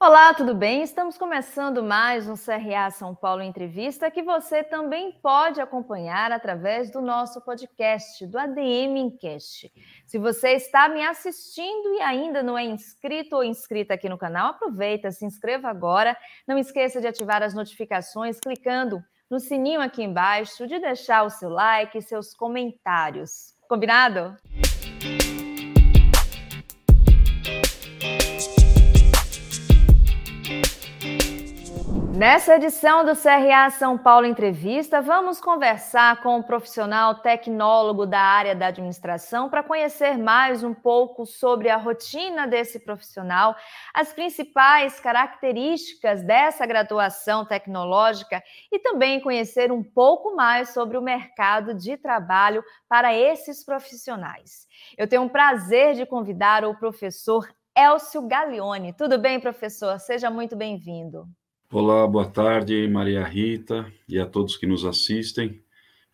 Olá, tudo bem? Estamos começando mais um CRA São Paulo Entrevista que você também pode acompanhar através do nosso podcast, do ADM Encast. Se você está me assistindo e ainda não é inscrito ou inscrita aqui no canal, aproveita, se inscreva agora. Não esqueça de ativar as notificações clicando no sininho aqui embaixo, de deixar o seu like e seus comentários. Combinado? Nessa edição do CRA São Paulo Entrevista, vamos conversar com um profissional tecnólogo da área da administração para conhecer mais um pouco sobre a rotina desse profissional, as principais características dessa graduação tecnológica e também conhecer um pouco mais sobre o mercado de trabalho para esses profissionais. Eu tenho um prazer de convidar o professor Elcio Gaglione. Tudo bem, professor? Seja muito bem-vindo. Olá, boa tarde, Maria Rita, e a todos que nos assistem.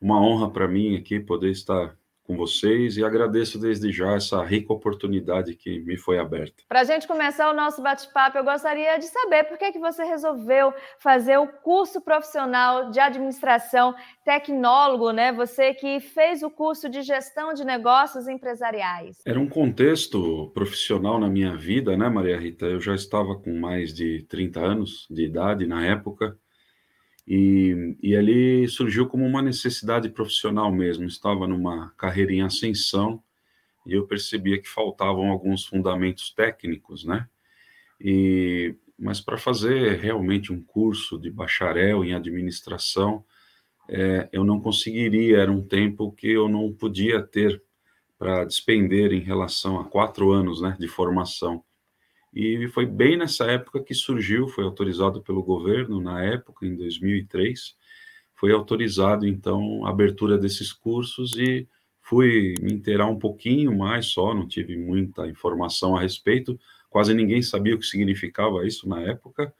Uma honra para mim aqui poder estar com vocês e agradeço desde já essa rica oportunidade que me foi aberta. Para a gente começar o nosso bate-papo, eu gostaria de saber por que, que você resolveu fazer o curso profissional de administração tecnólogo, né? Você que fez o curso de gestão de negócios empresariais. Era um contexto profissional na minha vida, né, Maria Rita? Eu já estava com mais de 30 anos de idade na época e, e ali surgiu como uma necessidade profissional mesmo. Estava numa carreira em ascensão e eu percebia que faltavam alguns fundamentos técnicos, né? E, mas para fazer realmente um curso de bacharel em administração, é, eu não conseguiria, era um tempo que eu não podia ter para despender em relação a quatro anos né, de formação. E foi bem nessa época que surgiu, foi autorizado pelo governo, na época, em 2003, foi autorizado, então, a abertura desses cursos e fui me inteirar um pouquinho mais só, não tive muita informação a respeito, quase ninguém sabia o que significava isso na época,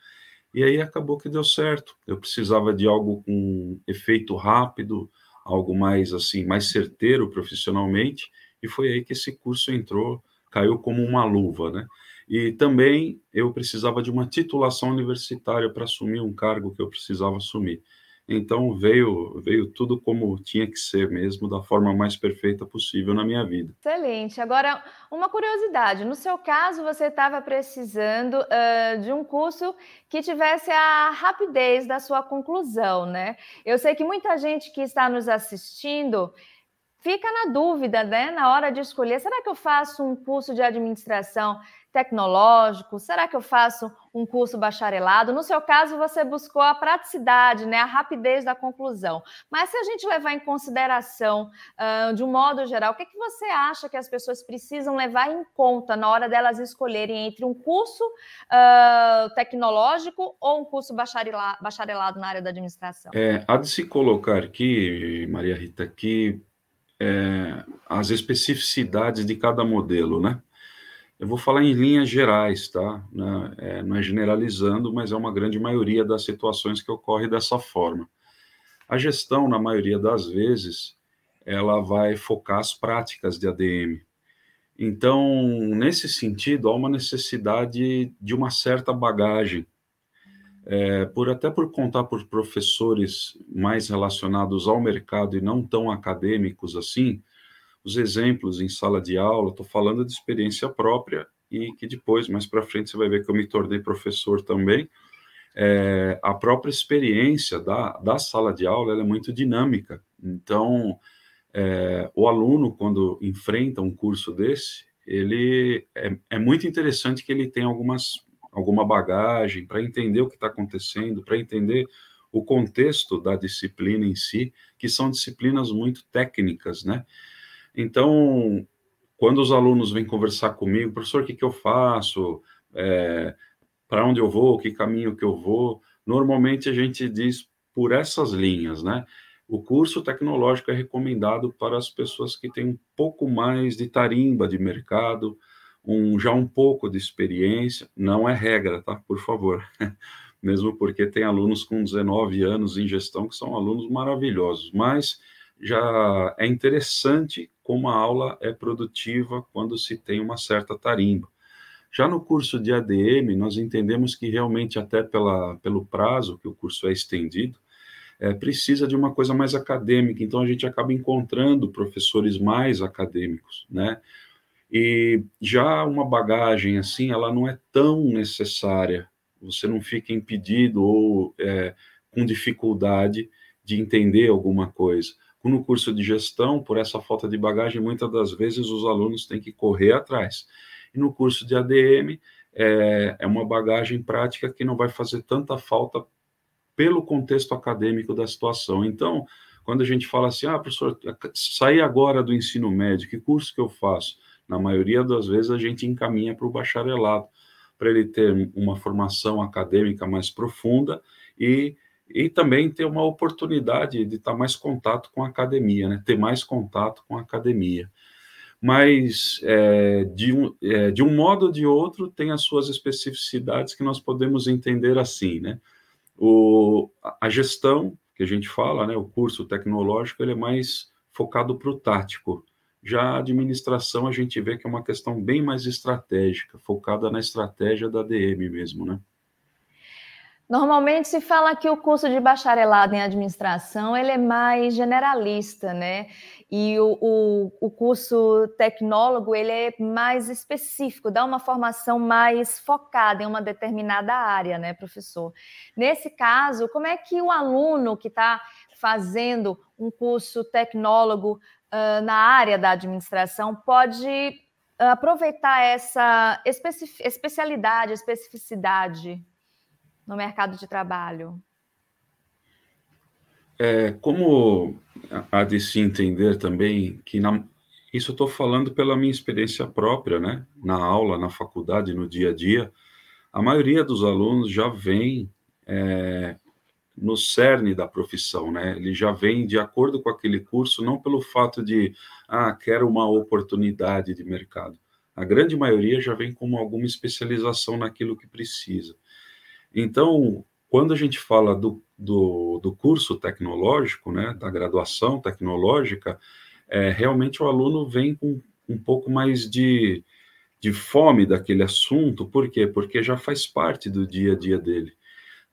e aí acabou que deu certo. Eu precisava de algo com efeito rápido, algo mais assim, mais certeiro profissionalmente, e foi aí que esse curso entrou, caiu como uma luva, né? E também eu precisava de uma titulação universitária para assumir um cargo que eu precisava assumir. Então veio veio tudo como tinha que ser mesmo, da forma mais perfeita possível na minha vida. Excelente. Agora, uma curiosidade: no seu caso, você estava precisando uh, de um curso que tivesse a rapidez da sua conclusão, né? Eu sei que muita gente que está nos assistindo fica na dúvida, né, na hora de escolher: será que eu faço um curso de administração tecnológico? Será que eu faço um curso bacharelado? No seu caso, você buscou a praticidade, né, a rapidez da conclusão. Mas se a gente levar em consideração, uh, de um modo geral, o que, que você acha que as pessoas precisam levar em conta na hora delas escolherem entre um curso uh, tecnológico ou um curso bacharelado, bacharelado na área da administração? É, há de se colocar aqui, Maria Rita, que é, as especificidades de cada modelo, né? Eu vou falar em linhas gerais, tá? Né? É, não é generalizando, mas é uma grande maioria das situações que ocorre dessa forma. A gestão, na maioria das vezes, ela vai focar as práticas de ADM. Então, nesse sentido, há uma necessidade de uma certa bagagem, é, por até por contar por professores mais relacionados ao mercado e não tão acadêmicos assim, os exemplos em sala de aula, estou falando de experiência própria e que depois, mais para frente, você vai ver que eu me tornei professor também. É, a própria experiência da, da sala de aula é muito dinâmica. Então, é, o aluno, quando enfrenta um curso desse, ele é, é muito interessante que ele tenha algumas, alguma bagagem para entender o que está acontecendo, para entender o contexto da disciplina em si, que são disciplinas muito técnicas, né? Então, quando os alunos vêm conversar comigo, professor, o que, que eu faço? É, para onde eu vou? Que caminho que eu vou? Normalmente a gente diz por essas linhas, né? O curso tecnológico é recomendado para as pessoas que têm um pouco mais de tarimba de mercado, um, já um pouco de experiência, não é regra, tá? Por favor. Mesmo porque tem alunos com 19 anos em gestão que são alunos maravilhosos, mas já é interessante como a aula é produtiva quando se tem uma certa tarimba. Já no curso de ADM, nós entendemos que realmente, até pela, pelo prazo que o curso é estendido, é, precisa de uma coisa mais acadêmica, então a gente acaba encontrando professores mais acadêmicos, né? E já uma bagagem assim, ela não é tão necessária, você não fica impedido ou é, com dificuldade de entender alguma coisa. No curso de gestão, por essa falta de bagagem, muitas das vezes os alunos têm que correr atrás. E no curso de ADM, é, é uma bagagem prática que não vai fazer tanta falta pelo contexto acadêmico da situação. Então, quando a gente fala assim, ah, professor, saí agora do ensino médio, que curso que eu faço? Na maioria das vezes a gente encaminha para o bacharelado, para ele ter uma formação acadêmica mais profunda e, e também ter uma oportunidade de estar mais contato com a academia, né? ter mais contato com a academia. Mas, é, de, um, é, de um modo ou de outro, tem as suas especificidades que nós podemos entender assim, né? O, a gestão, que a gente fala, né, o curso tecnológico, ele é mais focado para o tático. Já a administração, a gente vê que é uma questão bem mais estratégica, focada na estratégia da DM mesmo, né? Normalmente se fala que o curso de bacharelado em administração ele é mais generalista, né? E o, o, o, curso tecnólogo ele é mais específico, dá uma formação mais focada em uma determinada área, né, professor? Nesse caso, como é que o aluno que está fazendo um curso tecnólogo uh, na área da administração pode aproveitar essa especialidade, especificidade no mercado de trabalho? É, como há de se entender também que na, isso estou falando pela minha experiência própria, né? Na aula, na faculdade, no dia a dia, a maioria dos alunos já vem é, no cerne da profissão, né? Ele já vem de acordo com aquele curso, não pelo fato de, ah, quero uma oportunidade de mercado. A grande maioria já vem com alguma especialização naquilo que precisa. Então, quando a gente fala do, do, do curso tecnológico, né, da graduação tecnológica, é, realmente o aluno vem com um pouco mais de, de fome daquele assunto, por quê? Porque já faz parte do dia a dia dele.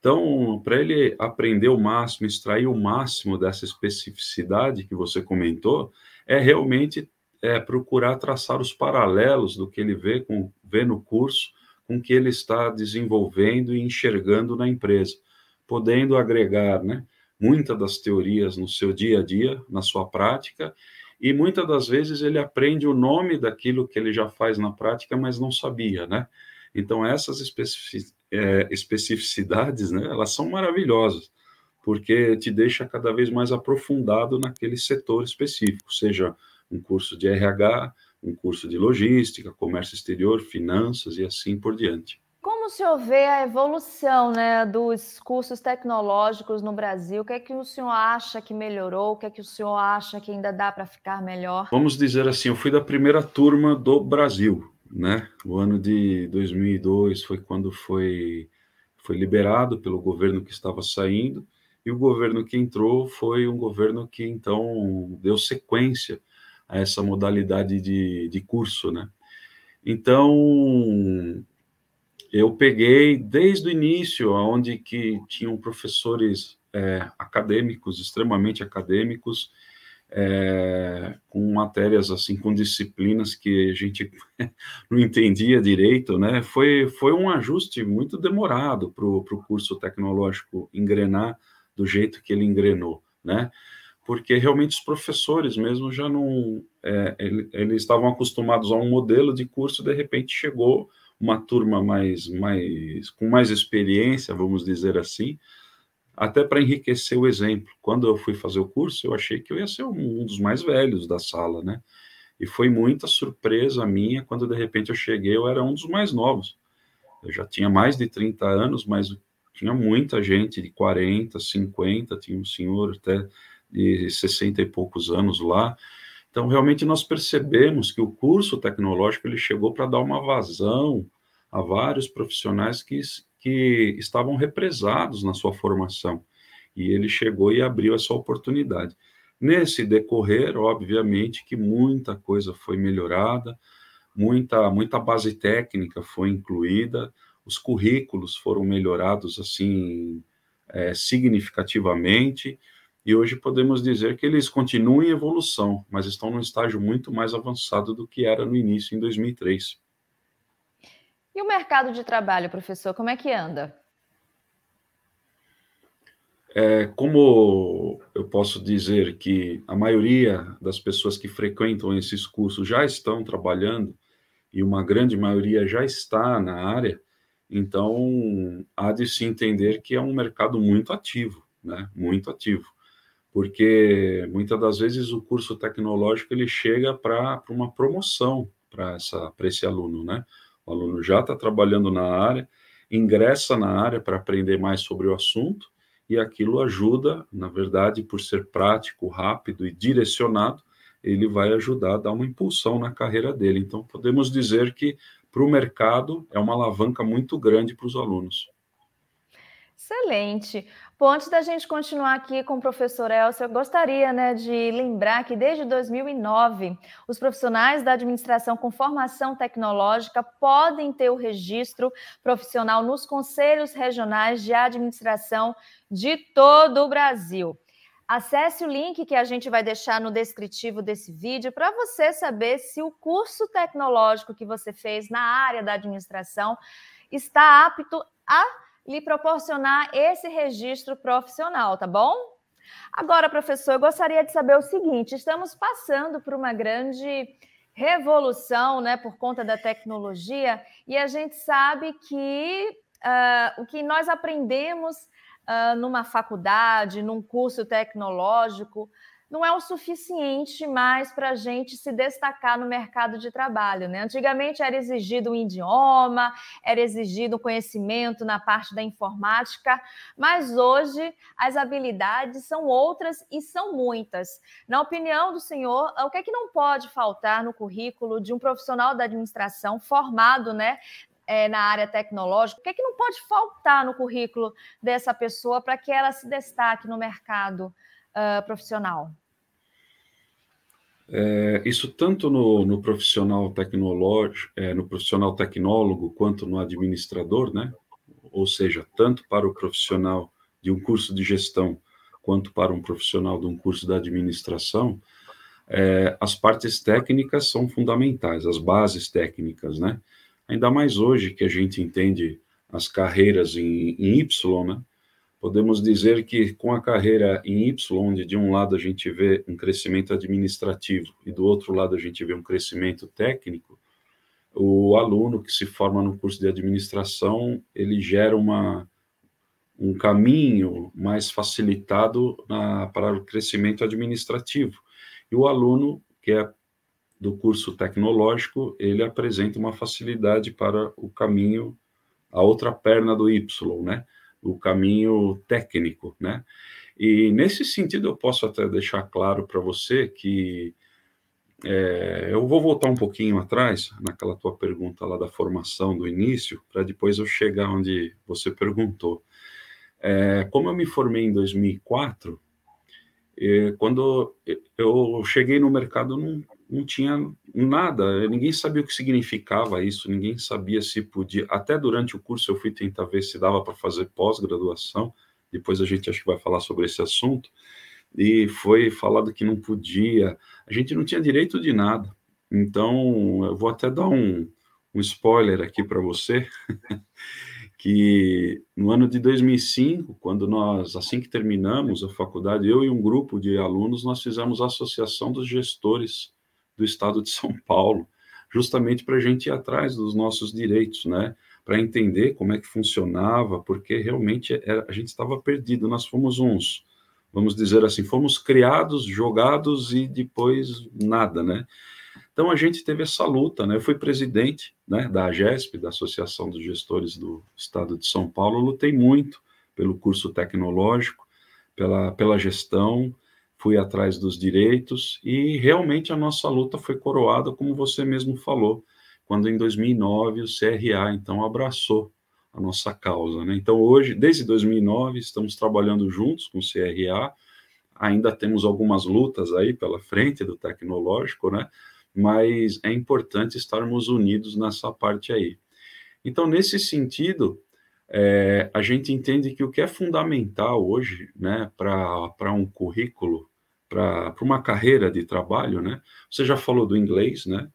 Então, para ele aprender o máximo, extrair o máximo dessa especificidade que você comentou, é realmente é, procurar traçar os paralelos do que ele vê, com, vê no curso com que ele está desenvolvendo e enxergando na empresa, podendo agregar né, muitas das teorias no seu dia a dia, na sua prática, e muitas das vezes ele aprende o nome daquilo que ele já faz na prática, mas não sabia, né? Então, essas é, especificidades, né, elas são maravilhosas, porque te deixa cada vez mais aprofundado naquele setor específico, seja um curso de RH, um curso de logística, comércio exterior, finanças e assim por diante. Como o senhor vê a evolução né, dos cursos tecnológicos no Brasil? O que é que o senhor acha que melhorou? O que é que o senhor acha que ainda dá para ficar melhor? Vamos dizer assim, eu fui da primeira turma do Brasil, né? O ano de 2002 foi quando foi, foi liberado pelo governo que estava saindo, e o governo que entrou foi um governo que então deu sequência a essa modalidade de, de curso, né? Então, eu peguei desde o início, onde que tinham professores é, acadêmicos, extremamente acadêmicos, é, com matérias assim, com disciplinas que a gente não entendia direito, né? Foi, foi um ajuste muito demorado para o curso tecnológico engrenar do jeito que ele engrenou, né? porque realmente os professores mesmo já não. É, eles estavam acostumados a um modelo de curso, de repente chegou uma turma mais, mais com mais experiência, vamos dizer assim, até para enriquecer o exemplo. Quando eu fui fazer o curso, eu achei que eu ia ser um dos mais velhos da sala, né? E foi muita surpresa minha quando de repente eu cheguei, eu era um dos mais novos. Eu já tinha mais de 30 anos, mas tinha muita gente de 40, 50, tinha um senhor até de 60 e poucos anos lá. Então, realmente, nós percebemos que o curso tecnológico ele chegou para dar uma vazão a vários profissionais que, que estavam represados na sua formação. E ele chegou e abriu essa oportunidade. Nesse decorrer, obviamente, que muita coisa foi melhorada, muita, muita base técnica foi incluída, os currículos foram melhorados assim é, significativamente, e hoje podemos dizer que eles continuam em evolução, mas estão num estágio muito mais avançado do que era no início, em 2003. E o mercado de trabalho, professor, como é que anda? É, como eu posso dizer que a maioria das pessoas que frequentam esses cursos já estão trabalhando, e uma grande maioria já está na área, então há de se entender que é um mercado muito ativo, né? Muito ativo, porque muitas das vezes o curso tecnológico ele chega para uma promoção para esse aluno, né? Aluno já está trabalhando na área, ingressa na área para aprender mais sobre o assunto e aquilo ajuda, na verdade, por ser prático, rápido e direcionado, ele vai ajudar a dar uma impulsão na carreira dele. Então, podemos dizer que para o mercado é uma alavanca muito grande para os alunos. Excelente. Bom, antes da gente continuar aqui com o professor Elcio, eu gostaria né, de lembrar que desde 2009, os profissionais da administração com formação tecnológica podem ter o registro profissional nos conselhos regionais de administração de todo o Brasil. Acesse o link que a gente vai deixar no descritivo desse vídeo para você saber se o curso tecnológico que você fez na área da administração está apto a lhe proporcionar esse registro profissional, tá bom? Agora, professor, eu gostaria de saber o seguinte: estamos passando por uma grande revolução, né, por conta da tecnologia, e a gente sabe que uh, o que nós aprendemos uh, numa faculdade, num curso tecnológico, não é o suficiente mais para a gente se destacar no mercado de trabalho. Né? Antigamente era exigido um idioma, era exigido conhecimento na parte da informática, mas hoje as habilidades são outras e são muitas. Na opinião do senhor, o que é que não pode faltar no currículo de um profissional da administração formado né, é, na área tecnológica, o que, é que não pode faltar no currículo dessa pessoa para que ela se destaque no mercado uh, profissional? É, isso tanto no, no profissional tecnológico, é, no profissional tecnólogo, quanto no administrador, né? Ou seja, tanto para o profissional de um curso de gestão, quanto para um profissional de um curso de administração, é, as partes técnicas são fundamentais, as bases técnicas, né? Ainda mais hoje que a gente entende as carreiras em, em Y, né? Podemos dizer que com a carreira em Y, onde de um lado a gente vê um crescimento administrativo e do outro lado a gente vê um crescimento técnico, o aluno que se forma no curso de administração, ele gera uma, um caminho mais facilitado na, para o crescimento administrativo. E o aluno que é do curso tecnológico, ele apresenta uma facilidade para o caminho, a outra perna do Y, né? O caminho técnico, né? E nesse sentido eu posso até deixar claro para você que é, eu vou voltar um pouquinho atrás naquela tua pergunta lá da formação do início, para depois eu chegar onde você perguntou. É, como eu me formei em 2004, é, quando eu cheguei no mercado, não, não tinha nada, ninguém sabia o que significava isso, ninguém sabia se podia. Até durante o curso eu fui tentar ver se dava para fazer pós-graduação, depois a gente acho que vai falar sobre esse assunto, e foi falado que não podia, a gente não tinha direito de nada. Então, eu vou até dar um, um spoiler aqui para você, que no ano de 2005, quando nós, assim que terminamos a faculdade, eu e um grupo de alunos, nós fizemos a Associação dos Gestores do Estado de São Paulo, justamente para a gente ir atrás dos nossos direitos, né? Para entender como é que funcionava, porque realmente era, a gente estava perdido. Nós fomos uns, vamos dizer assim, fomos criados, jogados e depois nada, né? Então a gente teve essa luta, né? Eu fui presidente, né, da AGESP, da Associação dos Gestores do Estado de São Paulo. Lutei muito pelo curso tecnológico, pela, pela gestão, fui atrás dos direitos e realmente a nossa luta foi coroada, como você mesmo falou, quando em 2009 o CRA então abraçou a nossa causa, né? Então hoje, desde 2009, estamos trabalhando juntos com o CRA, ainda temos algumas lutas aí pela frente do tecnológico, né? mas é importante estarmos unidos nessa parte aí. Então, nesse sentido, é, a gente entende que o que é fundamental hoje, né, para um currículo, para uma carreira de trabalho, né, você já falou do inglês, né,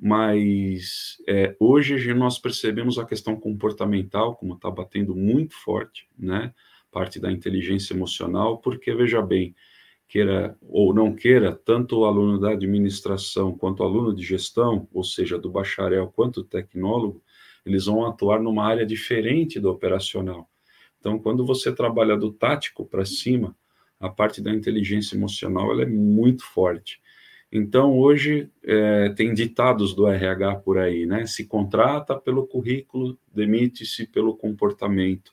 mas é, hoje nós percebemos a questão comportamental como está batendo muito forte, né, parte da inteligência emocional, porque veja bem, queira ou não queira, tanto o aluno da administração quanto o aluno de gestão, ou seja, do bacharel quanto o tecnólogo, eles vão atuar numa área diferente do operacional. Então, quando você trabalha do tático para cima, a parte da inteligência emocional ela é muito forte. Então, hoje, é, tem ditados do RH por aí, né? Se contrata pelo currículo, demite-se pelo comportamento.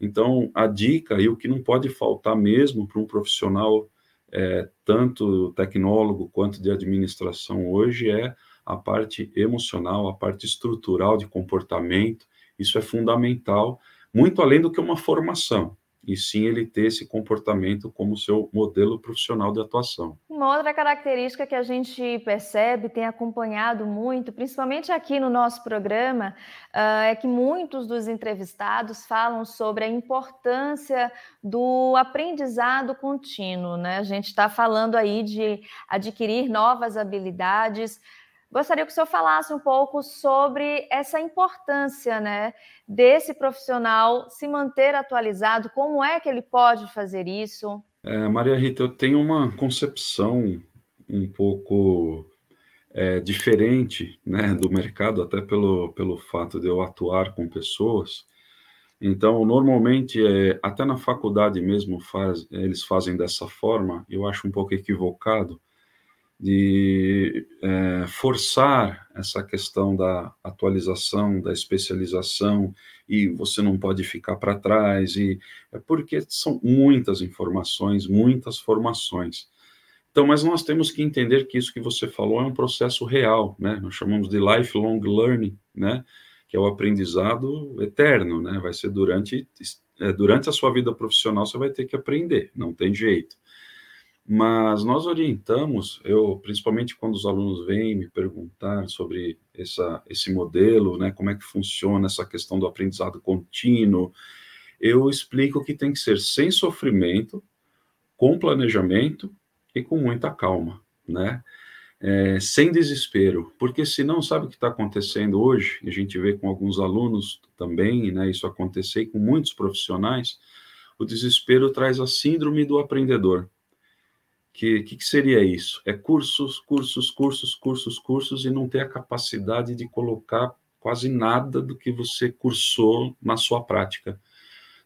Então, a dica e o que não pode faltar mesmo para um profissional, é, tanto tecnólogo quanto de administração hoje, é a parte emocional, a parte estrutural de comportamento. Isso é fundamental, muito além do que uma formação e sim ele ter esse comportamento como seu modelo profissional de atuação. Uma outra característica que a gente percebe, tem acompanhado muito, principalmente aqui no nosso programa, uh, é que muitos dos entrevistados falam sobre a importância do aprendizado contínuo, né? A gente está falando aí de adquirir novas habilidades, Gostaria que o senhor falasse um pouco sobre essa importância né, desse profissional se manter atualizado, como é que ele pode fazer isso? É, Maria Rita, eu tenho uma concepção um pouco é, diferente né, do mercado, até pelo, pelo fato de eu atuar com pessoas. Então, normalmente, é, até na faculdade mesmo, faz, eles fazem dessa forma, eu acho um pouco equivocado, de é, forçar essa questão da atualização, da especialização, e você não pode ficar para trás, e é porque são muitas informações, muitas formações. Então, mas nós temos que entender que isso que você falou é um processo real, né? Nós chamamos de lifelong learning, né? Que é o aprendizado eterno, né? Vai ser durante, é, durante a sua vida profissional, você vai ter que aprender, não tem jeito. Mas nós orientamos, eu principalmente quando os alunos vêm me perguntar sobre essa, esse modelo, né, como é que funciona essa questão do aprendizado contínuo, eu explico que tem que ser sem sofrimento, com planejamento e com muita calma, né? É, sem desespero, porque senão sabe o que está acontecendo hoje, a gente vê com alguns alunos também, né, isso acontecer com muitos profissionais, o desespero traz a síndrome do aprendedor que, que, que seria isso? É cursos, cursos, cursos, cursos, cursos e não ter a capacidade de colocar quase nada do que você cursou na sua prática.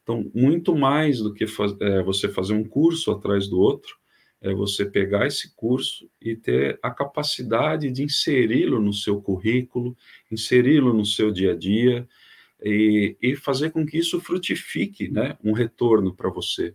Então, muito mais do que faz, é, você fazer um curso atrás do outro, é você pegar esse curso e ter a capacidade de inseri-lo no seu currículo, inseri-lo no seu dia a dia e, e, fazer com que isso frutifique, né, um retorno para você.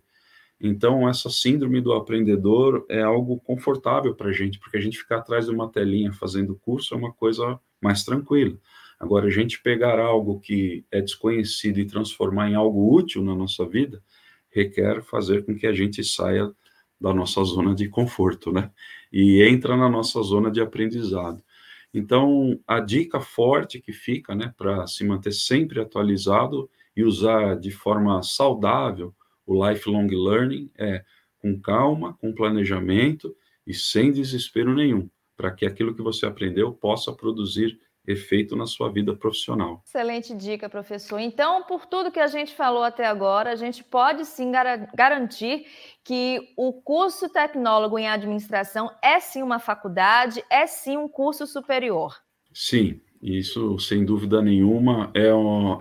Então, essa síndrome do aprendedor é algo confortável para a gente, porque a gente ficar atrás de uma telinha fazendo curso é uma coisa mais tranquila. Agora, a gente pegar algo que é desconhecido e transformar em algo útil na nossa vida, requer fazer com que a gente saia da nossa zona de conforto, né? E entra na nossa zona de aprendizado. Então, a dica forte que fica, né, para se manter sempre atualizado e usar de forma saudável o lifelong learning é com calma, com planejamento e sem desespero nenhum, para que aquilo que você aprendeu possa produzir efeito na sua vida profissional. Excelente dica, professor. Então, por tudo que a gente falou até agora, a gente pode sim gar garantir que o curso tecnólogo em administração é sim uma faculdade, é sim um curso superior. Sim, isso sem dúvida nenhuma é,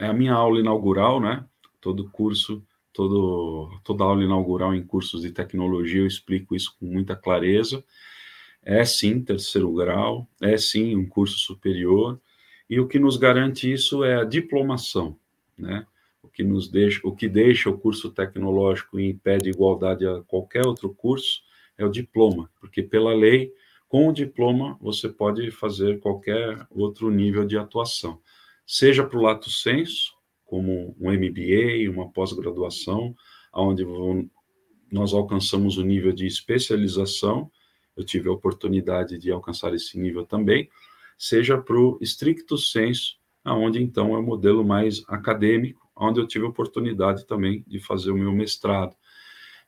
é a minha aula inaugural, né? Todo curso todo, toda aula inaugural em cursos de tecnologia eu explico isso com muita clareza. É sim terceiro grau, é sim um curso superior, e o que nos garante isso é a diplomação, né? O que nos deixa, o que deixa o curso tecnológico em pé de igualdade a qualquer outro curso é o diploma, porque pela lei, com o diploma você pode fazer qualquer outro nível de atuação, seja para o lato senso, como um MBA, uma pós-graduação, onde nós alcançamos o nível de especialização eu tive a oportunidade de alcançar esse nível também, seja para o estricto senso, aonde então é o modelo mais acadêmico, onde eu tive a oportunidade também de fazer o meu mestrado.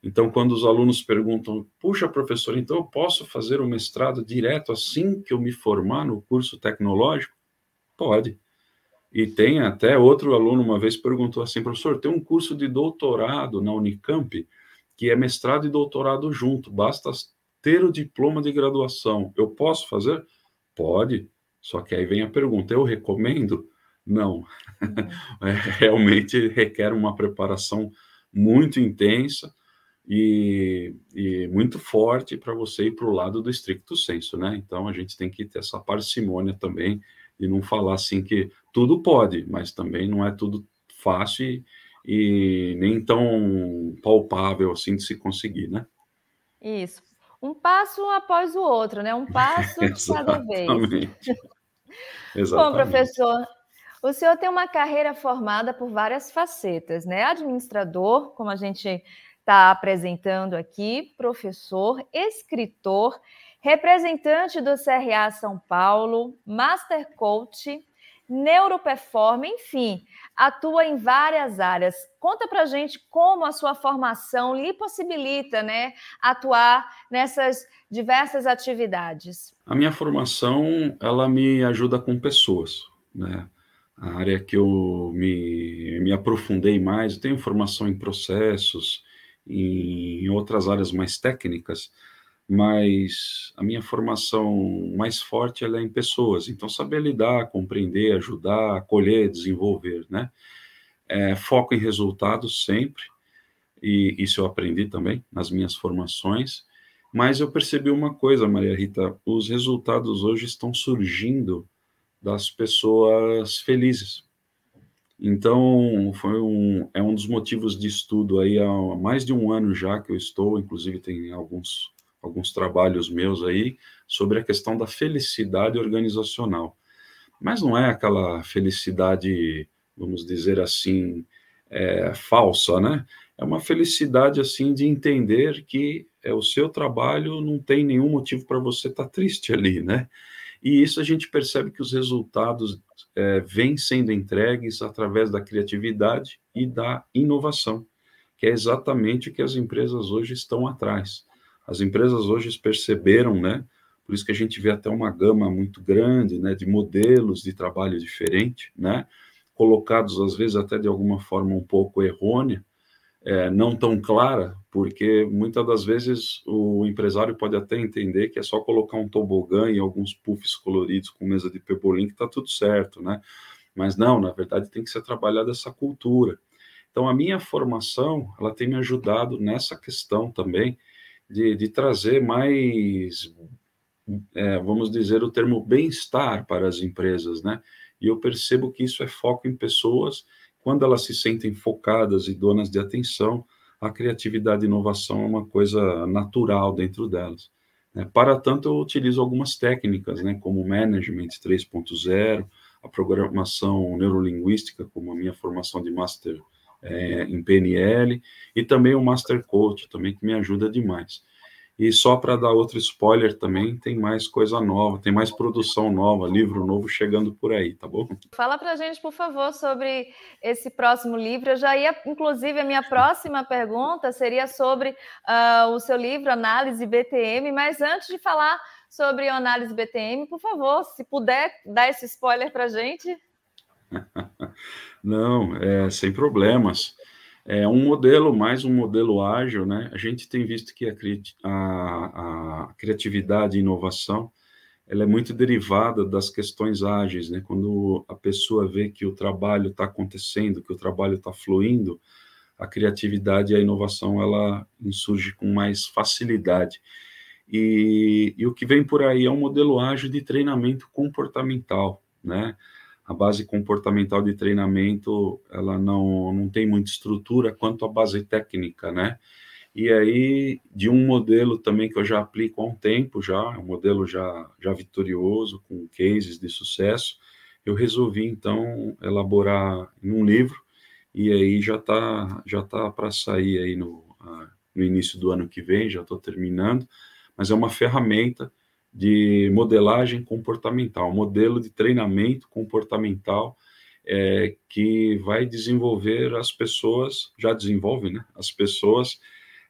Então, quando os alunos perguntam, puxa, professor, então eu posso fazer o mestrado direto assim que eu me formar no curso tecnológico? Pode. E tem até outro aluno uma vez perguntou assim, professor, tem um curso de doutorado na Unicamp que é mestrado e doutorado junto, basta ter o diploma de graduação. Eu posso fazer? Pode. Só que aí vem a pergunta: eu recomendo? Não. É, realmente requer uma preparação muito intensa e, e muito forte para você ir para o lado do estricto senso, né? Então a gente tem que ter essa parcimônia também e não falar assim que tudo pode, mas também não é tudo fácil e, e nem tão palpável assim de se conseguir, né? Isso. Um passo após o outro, né? Um passo de cada vez. Exatamente. Bom, professor, o senhor tem uma carreira formada por várias facetas, né? Administrador, como a gente está apresentando aqui, professor, escritor, representante do CRA São Paulo, Master Coach, neuroperformer, enfim, atua em várias áreas. Conta para gente como a sua formação lhe possibilita, né, atuar nessas diversas atividades. A minha formação, ela me ajuda com pessoas, né? A área que eu me, me aprofundei mais, eu tenho formação em processos, em outras áreas mais técnicas, mas a minha formação mais forte é em pessoas. Então, saber lidar, compreender, ajudar, acolher, desenvolver, né? É, foco em resultados sempre, e isso eu aprendi também nas minhas formações. Mas eu percebi uma coisa, Maria Rita: os resultados hoje estão surgindo das pessoas felizes. Então, foi um, é um dos motivos de estudo aí há mais de um ano já que eu estou, inclusive tem alguns alguns trabalhos meus aí sobre a questão da felicidade organizacional. Mas não é aquela felicidade, vamos dizer assim, é, falsa, né? É uma felicidade assim de entender que é o seu trabalho não tem nenhum motivo para você estar tá triste ali, né? E isso a gente percebe que os resultados é, vêm sendo entregues através da criatividade e da inovação, que é exatamente o que as empresas hoje estão atrás. As empresas hoje perceberam, né? Por isso que a gente vê até uma gama muito grande, né, de modelos de trabalho diferente, né? Colocados às vezes até de alguma forma um pouco errônea, é, não tão clara, porque muitas das vezes o empresário pode até entender que é só colocar um tobogã e alguns puffs coloridos com mesa de pebolim que está tudo certo, né? Mas não, na verdade tem que ser trabalhada essa cultura. Então a minha formação, ela tem me ajudado nessa questão também de, de trazer mais, é, vamos dizer, o termo bem-estar para as empresas, né? E eu percebo que isso é foco em pessoas, quando elas se sentem focadas e donas de atenção, a criatividade e inovação é uma coisa natural dentro delas. Né? Para tanto, eu utilizo algumas técnicas, né, como Management 3.0, a programação neurolinguística, como a minha formação de Master é, em PNL, e também o Master Coach, também que me ajuda demais. E só para dar outro spoiler também, tem mais coisa nova, tem mais produção nova, livro novo chegando por aí, tá bom? Fala para a gente, por favor, sobre esse próximo livro. Eu já ia, inclusive, a minha próxima pergunta seria sobre uh, o seu livro Análise BTM, mas antes de falar sobre análise BTM, por favor, se puder dar esse spoiler para a gente. Não, é, sem problemas. É um modelo, mais um modelo ágil, né? A gente tem visto que a, a, a criatividade e inovação, ela é muito derivada das questões ágeis, né? Quando a pessoa vê que o trabalho está acontecendo, que o trabalho está fluindo, a criatividade e a inovação, ela insurge com mais facilidade. E, e o que vem por aí é um modelo ágil de treinamento comportamental, né? A base comportamental de treinamento ela não, não tem muita estrutura quanto a base técnica, né? E aí, de um modelo também que eu já aplico há um tempo já, um modelo já, já vitorioso, com cases de sucesso, eu resolvi então elaborar em um livro, e aí já está já tá para sair aí no, no início do ano que vem, já estou terminando, mas é uma ferramenta de modelagem comportamental, modelo de treinamento comportamental é, que vai desenvolver as pessoas, já desenvolve, né? As pessoas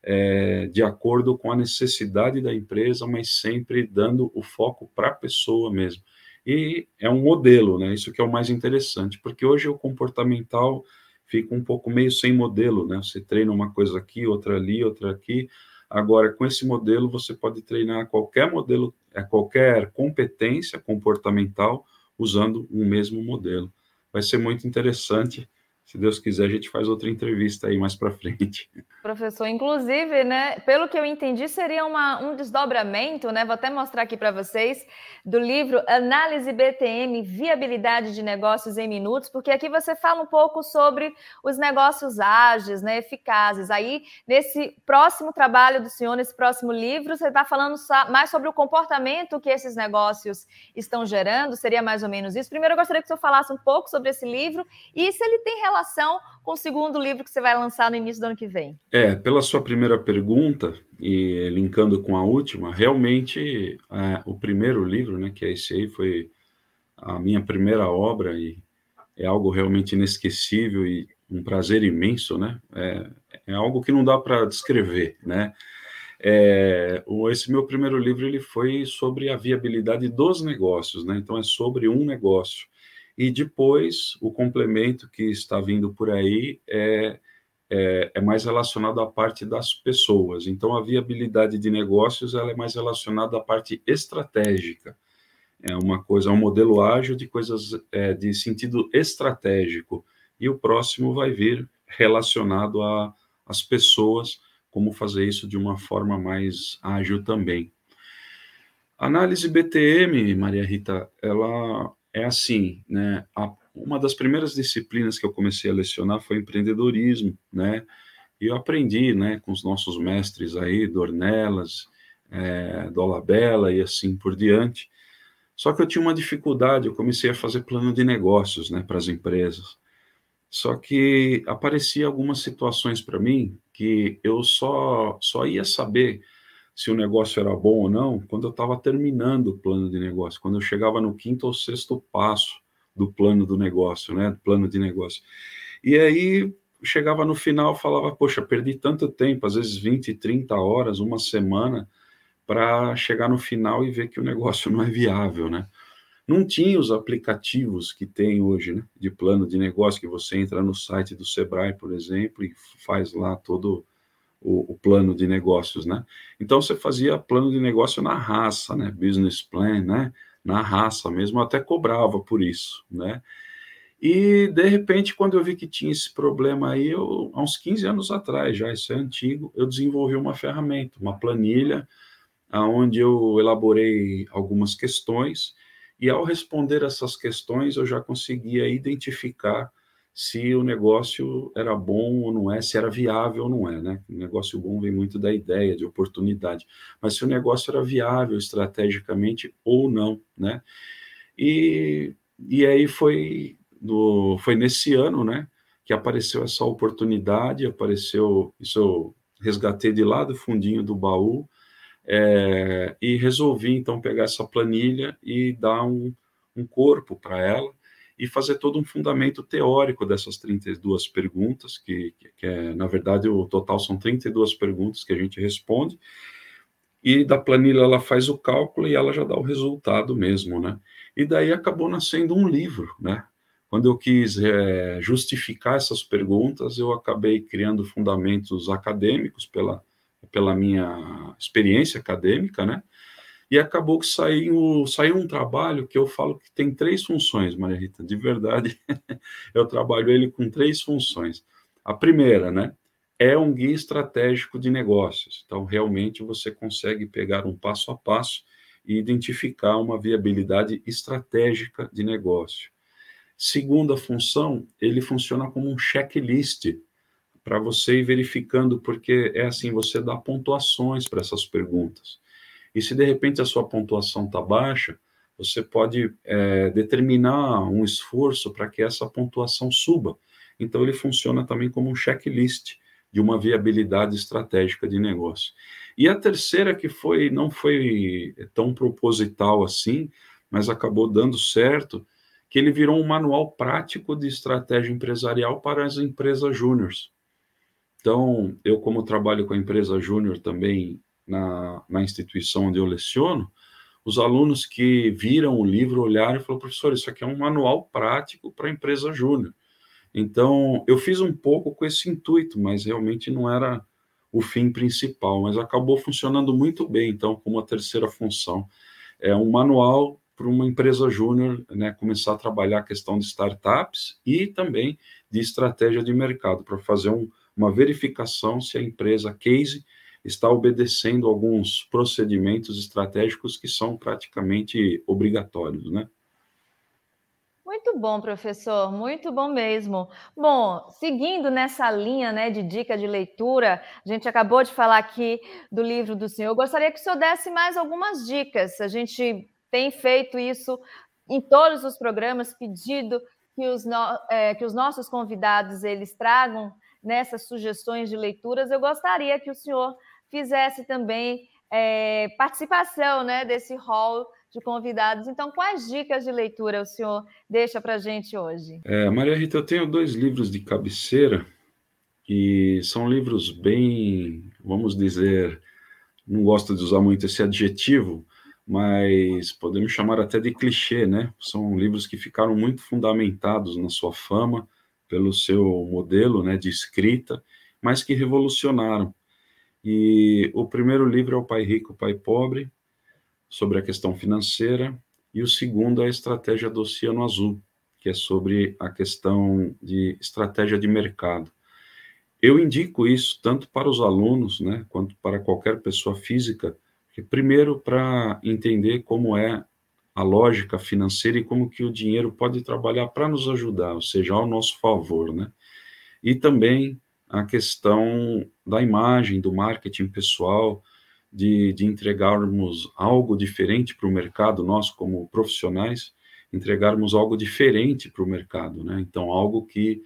é, de acordo com a necessidade da empresa, mas sempre dando o foco para a pessoa mesmo. E é um modelo, né? Isso que é o mais interessante, porque hoje o comportamental fica um pouco meio sem modelo, né? Você treina uma coisa aqui, outra ali, outra aqui. Agora, com esse modelo, você pode treinar qualquer modelo, é, qualquer competência comportamental usando o mesmo modelo. Vai ser muito interessante se Deus quiser, a gente faz outra entrevista aí mais para frente. Professor, inclusive, né, pelo que eu entendi, seria uma, um desdobramento, né? Vou até mostrar aqui para vocês, do livro Análise BTM, Viabilidade de Negócios em Minutos, porque aqui você fala um pouco sobre os negócios ágeis, né, eficazes. Aí, nesse próximo trabalho do senhor, nesse próximo livro, você está falando mais sobre o comportamento que esses negócios estão gerando, seria mais ou menos isso. Primeiro, eu gostaria que o senhor falasse um pouco sobre esse livro e se ele tem relação relação com o segundo livro que você vai lançar no início do ano que vem? É, pela sua primeira pergunta, e linkando com a última, realmente é, o primeiro livro, né, que é esse aí, foi a minha primeira obra e é algo realmente inesquecível e um prazer imenso, né? É, é algo que não dá para descrever, né? É, esse meu primeiro livro ele foi sobre a viabilidade dos negócios, né? Então é sobre um negócio. E depois, o complemento que está vindo por aí é, é, é, mais relacionado à parte das pessoas. Então, a viabilidade de negócios ela é mais relacionada à parte estratégica. É uma coisa, é um modelo ágil de coisas é, de sentido estratégico. E o próximo vai vir relacionado às pessoas, como fazer isso de uma forma mais ágil também. Análise BTM, Maria Rita, ela é assim, né? A, uma das primeiras disciplinas que eu comecei a lecionar foi empreendedorismo, né? E eu aprendi, né, com os nossos mestres aí, Dornelas, é, Dolabella e assim por diante. Só que eu tinha uma dificuldade, eu comecei a fazer plano de negócios, né, para as empresas. Só que aparecia algumas situações para mim que eu só só ia saber se o negócio era bom ou não quando eu estava terminando o plano de negócio, quando eu chegava no quinto ou sexto passo do plano do negócio, né? Plano de negócio. E aí chegava no final falava, poxa, perdi tanto tempo, às vezes 20, 30 horas, uma semana, para chegar no final e ver que o negócio não é viável, né? Não tinha os aplicativos que tem hoje, né? De plano de negócio, que você entra no site do Sebrae, por exemplo, e faz lá todo o, o, plano de negócios, né? Então você fazia plano de negócio na raça, né? Business plan, né? Na raça mesmo, até cobrava por isso, né? E de repente, quando eu vi que tinha esse problema aí, eu, há uns 15 anos atrás, já isso é antigo, eu desenvolvi uma ferramenta, uma planilha, onde eu elaborei algumas questões, e ao responder essas questões, eu já conseguia identificar se o negócio era bom ou não é, se era viável ou não é, né? O negócio bom vem muito da ideia, de oportunidade, mas se o negócio era viável estrategicamente ou não, né? E, e aí foi, no, foi nesse ano, né, que apareceu essa oportunidade, apareceu, isso eu resgatei de lá do fundinho do baú, é, e resolvi então pegar essa planilha e dar um, um corpo para ela, e fazer todo um fundamento teórico dessas 32 perguntas, que, que é, na verdade, o total são 32 perguntas que a gente responde, e da planilha ela faz o cálculo e ela já dá o resultado mesmo, né? E daí acabou nascendo um livro, né? Quando eu quis é, justificar essas perguntas, eu acabei criando fundamentos acadêmicos pela, pela minha experiência acadêmica, né? E acabou que saiu, saiu um trabalho que eu falo que tem três funções, Maria Rita, de verdade, eu trabalho ele com três funções. A primeira, né, é um guia estratégico de negócios. Então, realmente, você consegue pegar um passo a passo e identificar uma viabilidade estratégica de negócio. Segunda função, ele funciona como um checklist para você ir verificando, porque é assim, você dá pontuações para essas perguntas. E se de repente a sua pontuação está baixa, você pode é, determinar um esforço para que essa pontuação suba. Então ele funciona também como um checklist de uma viabilidade estratégica de negócio. E a terceira que foi não foi tão proposital assim, mas acabou dando certo, que ele virou um manual prático de estratégia empresarial para as empresas júniores. Então, eu como trabalho com a empresa júnior também na, na instituição onde eu leciono, os alunos que viram o livro olharam e falaram, professor, isso aqui é um manual prático para a empresa júnior. Então, eu fiz um pouco com esse intuito, mas realmente não era o fim principal, mas acabou funcionando muito bem, então, como a terceira função. É um manual para uma empresa júnior né, começar a trabalhar a questão de startups e também de estratégia de mercado, para fazer um, uma verificação se a empresa case está obedecendo alguns procedimentos estratégicos que são praticamente obrigatórios, né? Muito bom, professor, muito bom mesmo. Bom, seguindo nessa linha né, de dica de leitura, a gente acabou de falar aqui do livro do senhor. Eu gostaria que o senhor desse mais algumas dicas. A gente tem feito isso em todos os programas, pedido que os, no, é, que os nossos convidados eles tragam nessas sugestões de leituras. Eu gostaria que o senhor fizesse também é, participação né, desse hall de convidados. Então, quais dicas de leitura o senhor deixa para a gente hoje? É, Maria Rita, eu tenho dois livros de cabeceira e são livros bem, vamos dizer, não gosto de usar muito esse adjetivo, mas podemos chamar até de clichê, né? São livros que ficaram muito fundamentados na sua fama, pelo seu modelo né, de escrita, mas que revolucionaram. E o primeiro livro é O Pai Rico, o Pai Pobre, sobre a questão financeira, e o segundo é a Estratégia do Oceano Azul, que é sobre a questão de estratégia de mercado. Eu indico isso tanto para os alunos, né, quanto para qualquer pessoa física, primeiro para entender como é a lógica financeira e como que o dinheiro pode trabalhar para nos ajudar, ou seja, ao nosso favor, né? E também a questão da imagem, do marketing pessoal, de, de entregarmos algo diferente para o mercado, nós como profissionais, entregarmos algo diferente para o mercado, né? Então, algo que,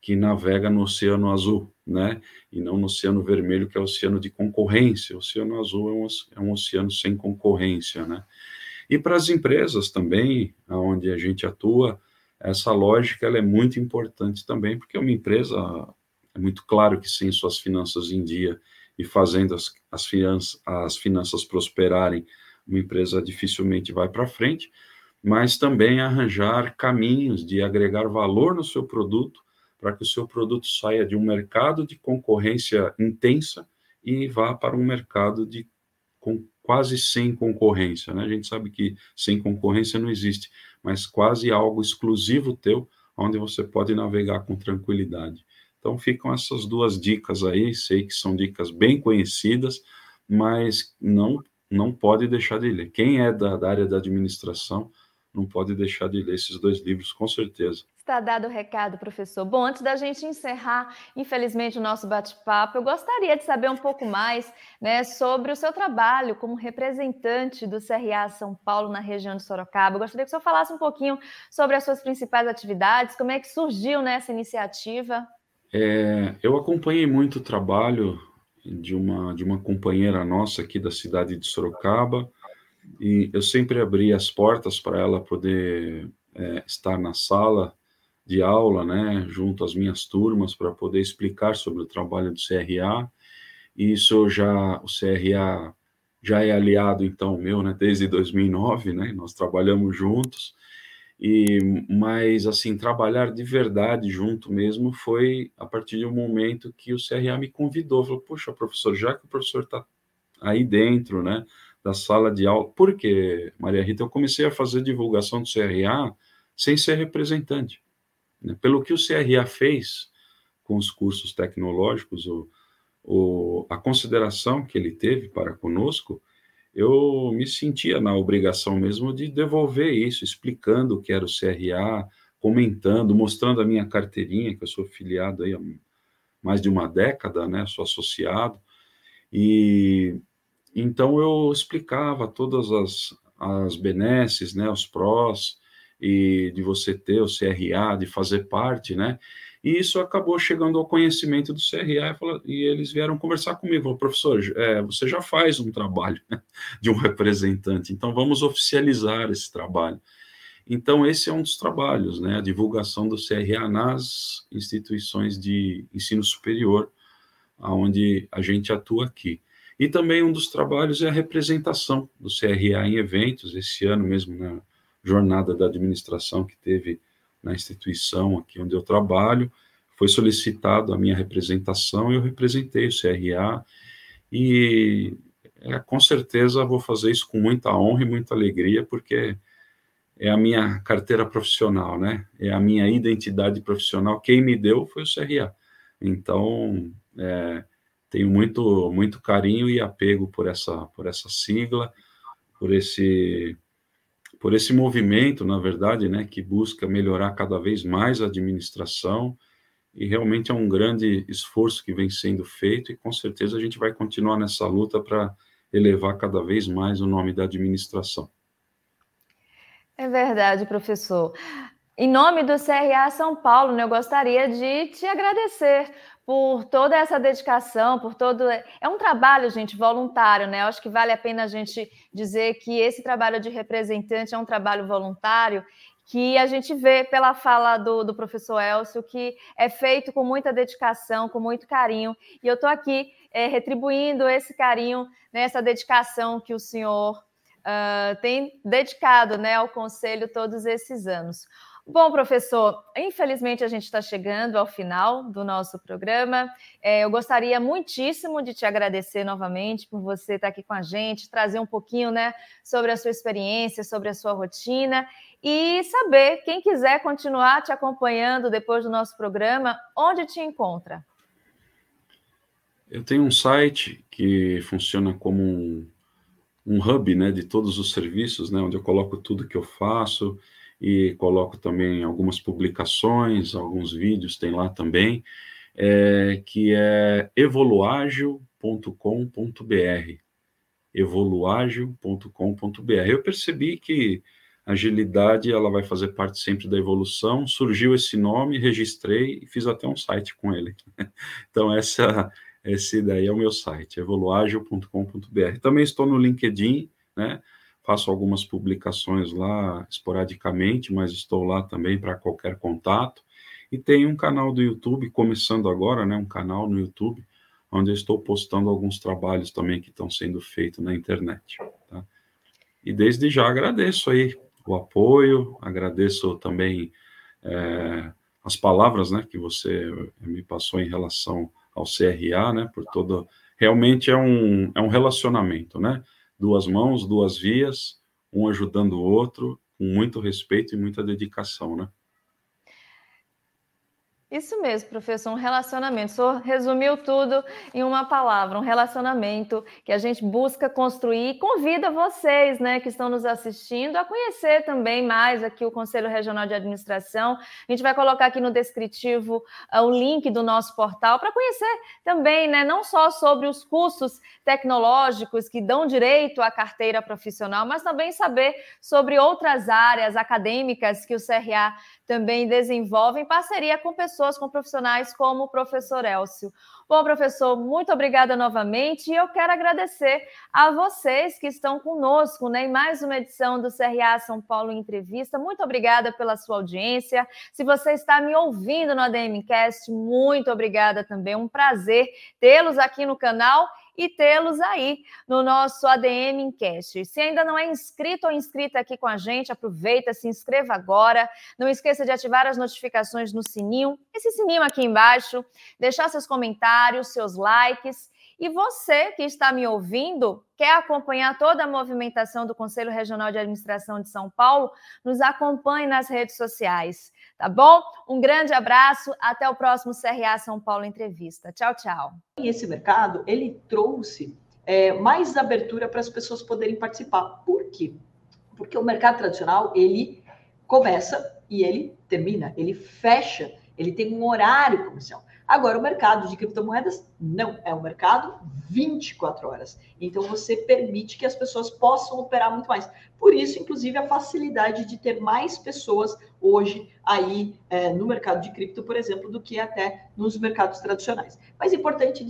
que navega no oceano azul, né? E não no oceano vermelho, que é o oceano de concorrência. O oceano azul é um, é um oceano sem concorrência, né? E para as empresas também, onde a gente atua, essa lógica ela é muito importante também, porque uma empresa, é muito claro que sem suas finanças em dia e fazendo as, as, finanças, as finanças prosperarem, uma empresa dificilmente vai para frente, mas também arranjar caminhos de agregar valor no seu produto para que o seu produto saia de um mercado de concorrência intensa e vá para um mercado de com, quase sem concorrência. Né? A gente sabe que sem concorrência não existe, mas quase algo exclusivo teu, onde você pode navegar com tranquilidade. Então ficam essas duas dicas aí, sei que são dicas bem conhecidas, mas não não pode deixar de ler. Quem é da, da área da administração não pode deixar de ler esses dois livros, com certeza. Está dado o recado, professor. Bom, antes da gente encerrar, infelizmente, o nosso bate-papo, eu gostaria de saber um pouco mais né, sobre o seu trabalho como representante do CRA São Paulo na região de Sorocaba. Eu gostaria que o senhor falasse um pouquinho sobre as suas principais atividades, como é que surgiu nessa iniciativa. É, eu acompanhei muito o trabalho de uma, de uma companheira nossa aqui da cidade de Sorocaba, e eu sempre abri as portas para ela poder é, estar na sala de aula, né, junto às minhas turmas, para poder explicar sobre o trabalho do CRA. E isso já, o CRA já é aliado, então, meu, né, desde 2009, né, nós trabalhamos juntos. E, mas, assim, trabalhar de verdade junto mesmo foi a partir do momento que o CRA me convidou, falou, puxa, professor, já que o professor está aí dentro, né, da sala de aula, por quê, Maria Rita? Eu comecei a fazer divulgação do CRA sem ser representante. Né? Pelo que o CRA fez com os cursos tecnológicos, o, o, a consideração que ele teve para conosco, eu me sentia na obrigação mesmo de devolver isso, explicando o que era o CRA, comentando, mostrando a minha carteirinha, que eu sou filiado aí há mais de uma década, né, sou associado, e então eu explicava todas as, as benesses, né, os prós, e de você ter o CRA, de fazer parte, né? E isso acabou chegando ao conhecimento do CRA e eles vieram conversar comigo. Falaram, professor, é, você já faz um trabalho de um representante, então vamos oficializar esse trabalho. Então, esse é um dos trabalhos, né, a divulgação do CRA nas instituições de ensino superior, onde a gente atua aqui. E também um dos trabalhos é a representação do CRA em eventos, esse ano mesmo, na jornada da administração que teve na instituição aqui onde eu trabalho, foi solicitado a minha representação, eu representei o CRA, e é, com certeza vou fazer isso com muita honra e muita alegria, porque é a minha carteira profissional, né? É a minha identidade profissional. Quem me deu foi o CRA. Então, é, tenho muito, muito carinho e apego por essa, por essa sigla, por esse, por esse movimento, na verdade, né, que busca melhorar cada vez mais a administração. E realmente é um grande esforço que vem sendo feito, e com certeza a gente vai continuar nessa luta para elevar cada vez mais o nome da administração. É verdade, professor. Em nome do CRA São Paulo, né, eu gostaria de te agradecer por toda essa dedicação, por todo. É um trabalho, gente, voluntário, né? Eu acho que vale a pena a gente dizer que esse trabalho de representante é um trabalho voluntário que a gente vê pela fala do, do professor Elcio que é feito com muita dedicação, com muito carinho, e eu estou aqui é, retribuindo esse carinho, né, essa dedicação que o senhor uh, tem dedicado né, ao Conselho todos esses anos. Bom, professor, infelizmente a gente está chegando ao final do nosso programa. É, eu gostaria muitíssimo de te agradecer novamente por você estar aqui com a gente, trazer um pouquinho né, sobre a sua experiência, sobre a sua rotina e saber, quem quiser continuar te acompanhando depois do nosso programa, onde te encontra? Eu tenho um site que funciona como um um hub né, de todos os serviços, né, onde eu coloco tudo que eu faço e coloco também algumas publicações, alguns vídeos tem lá também, é, que é evoluagil.com.br evoluagil.com.br. Eu percebi que agilidade ela vai fazer parte sempre da evolução. Surgiu esse nome, registrei e fiz até um site com ele. Então essa esse daí é o meu site, evoluagil.com.br. Também estou no LinkedIn, né? Faço algumas publicações lá esporadicamente, mas estou lá também para qualquer contato. E tem um canal do YouTube, começando agora, né? Um canal no YouTube, onde eu estou postando alguns trabalhos também que estão sendo feitos na internet. Tá? E desde já agradeço aí o apoio, agradeço também é, as palavras né, que você me passou em relação ao CRA, né, por todo... Realmente é um, é um relacionamento, né? Duas mãos, duas vias, um ajudando o outro, com muito respeito e muita dedicação, né? Isso mesmo, professor, um relacionamento. O senhor resumiu tudo em uma palavra, um relacionamento que a gente busca construir e convida vocês, né, que estão nos assistindo, a conhecer também mais aqui o Conselho Regional de Administração. A gente vai colocar aqui no descritivo uh, o link do nosso portal para conhecer também, né, não só sobre os cursos tecnológicos que dão direito à carteira profissional, mas também saber sobre outras áreas acadêmicas que o CRA também desenvolve em parceria com pessoas, com profissionais como o professor Elcio. Bom, professor, muito obrigada novamente e eu quero agradecer a vocês que estão conosco né, em mais uma edição do CRA São Paulo Entrevista. Muito obrigada pela sua audiência. Se você está me ouvindo no ADMcast, muito obrigada também. Um prazer tê-los aqui no canal e tê-los aí no nosso ADM Encast. Se ainda não é inscrito ou inscrita aqui com a gente, aproveita, se inscreva agora. Não esqueça de ativar as notificações no sininho, esse sininho aqui embaixo, deixar seus comentários, seus likes. E você que está me ouvindo, quer acompanhar toda a movimentação do Conselho Regional de Administração de São Paulo, nos acompanhe nas redes sociais, tá bom? Um grande abraço, até o próximo CRA São Paulo Entrevista. Tchau, tchau. Esse mercado, ele trouxe é, mais abertura para as pessoas poderem participar. Por quê? Porque o mercado tradicional, ele começa e ele termina, ele fecha, ele tem um horário comercial. Agora, o mercado de criptomoedas não é um mercado 24 horas. Então, você permite que as pessoas possam operar muito mais. Por isso, inclusive, a facilidade de ter mais pessoas hoje aí é, no mercado de cripto, por exemplo, do que até nos mercados tradicionais. Mas é importante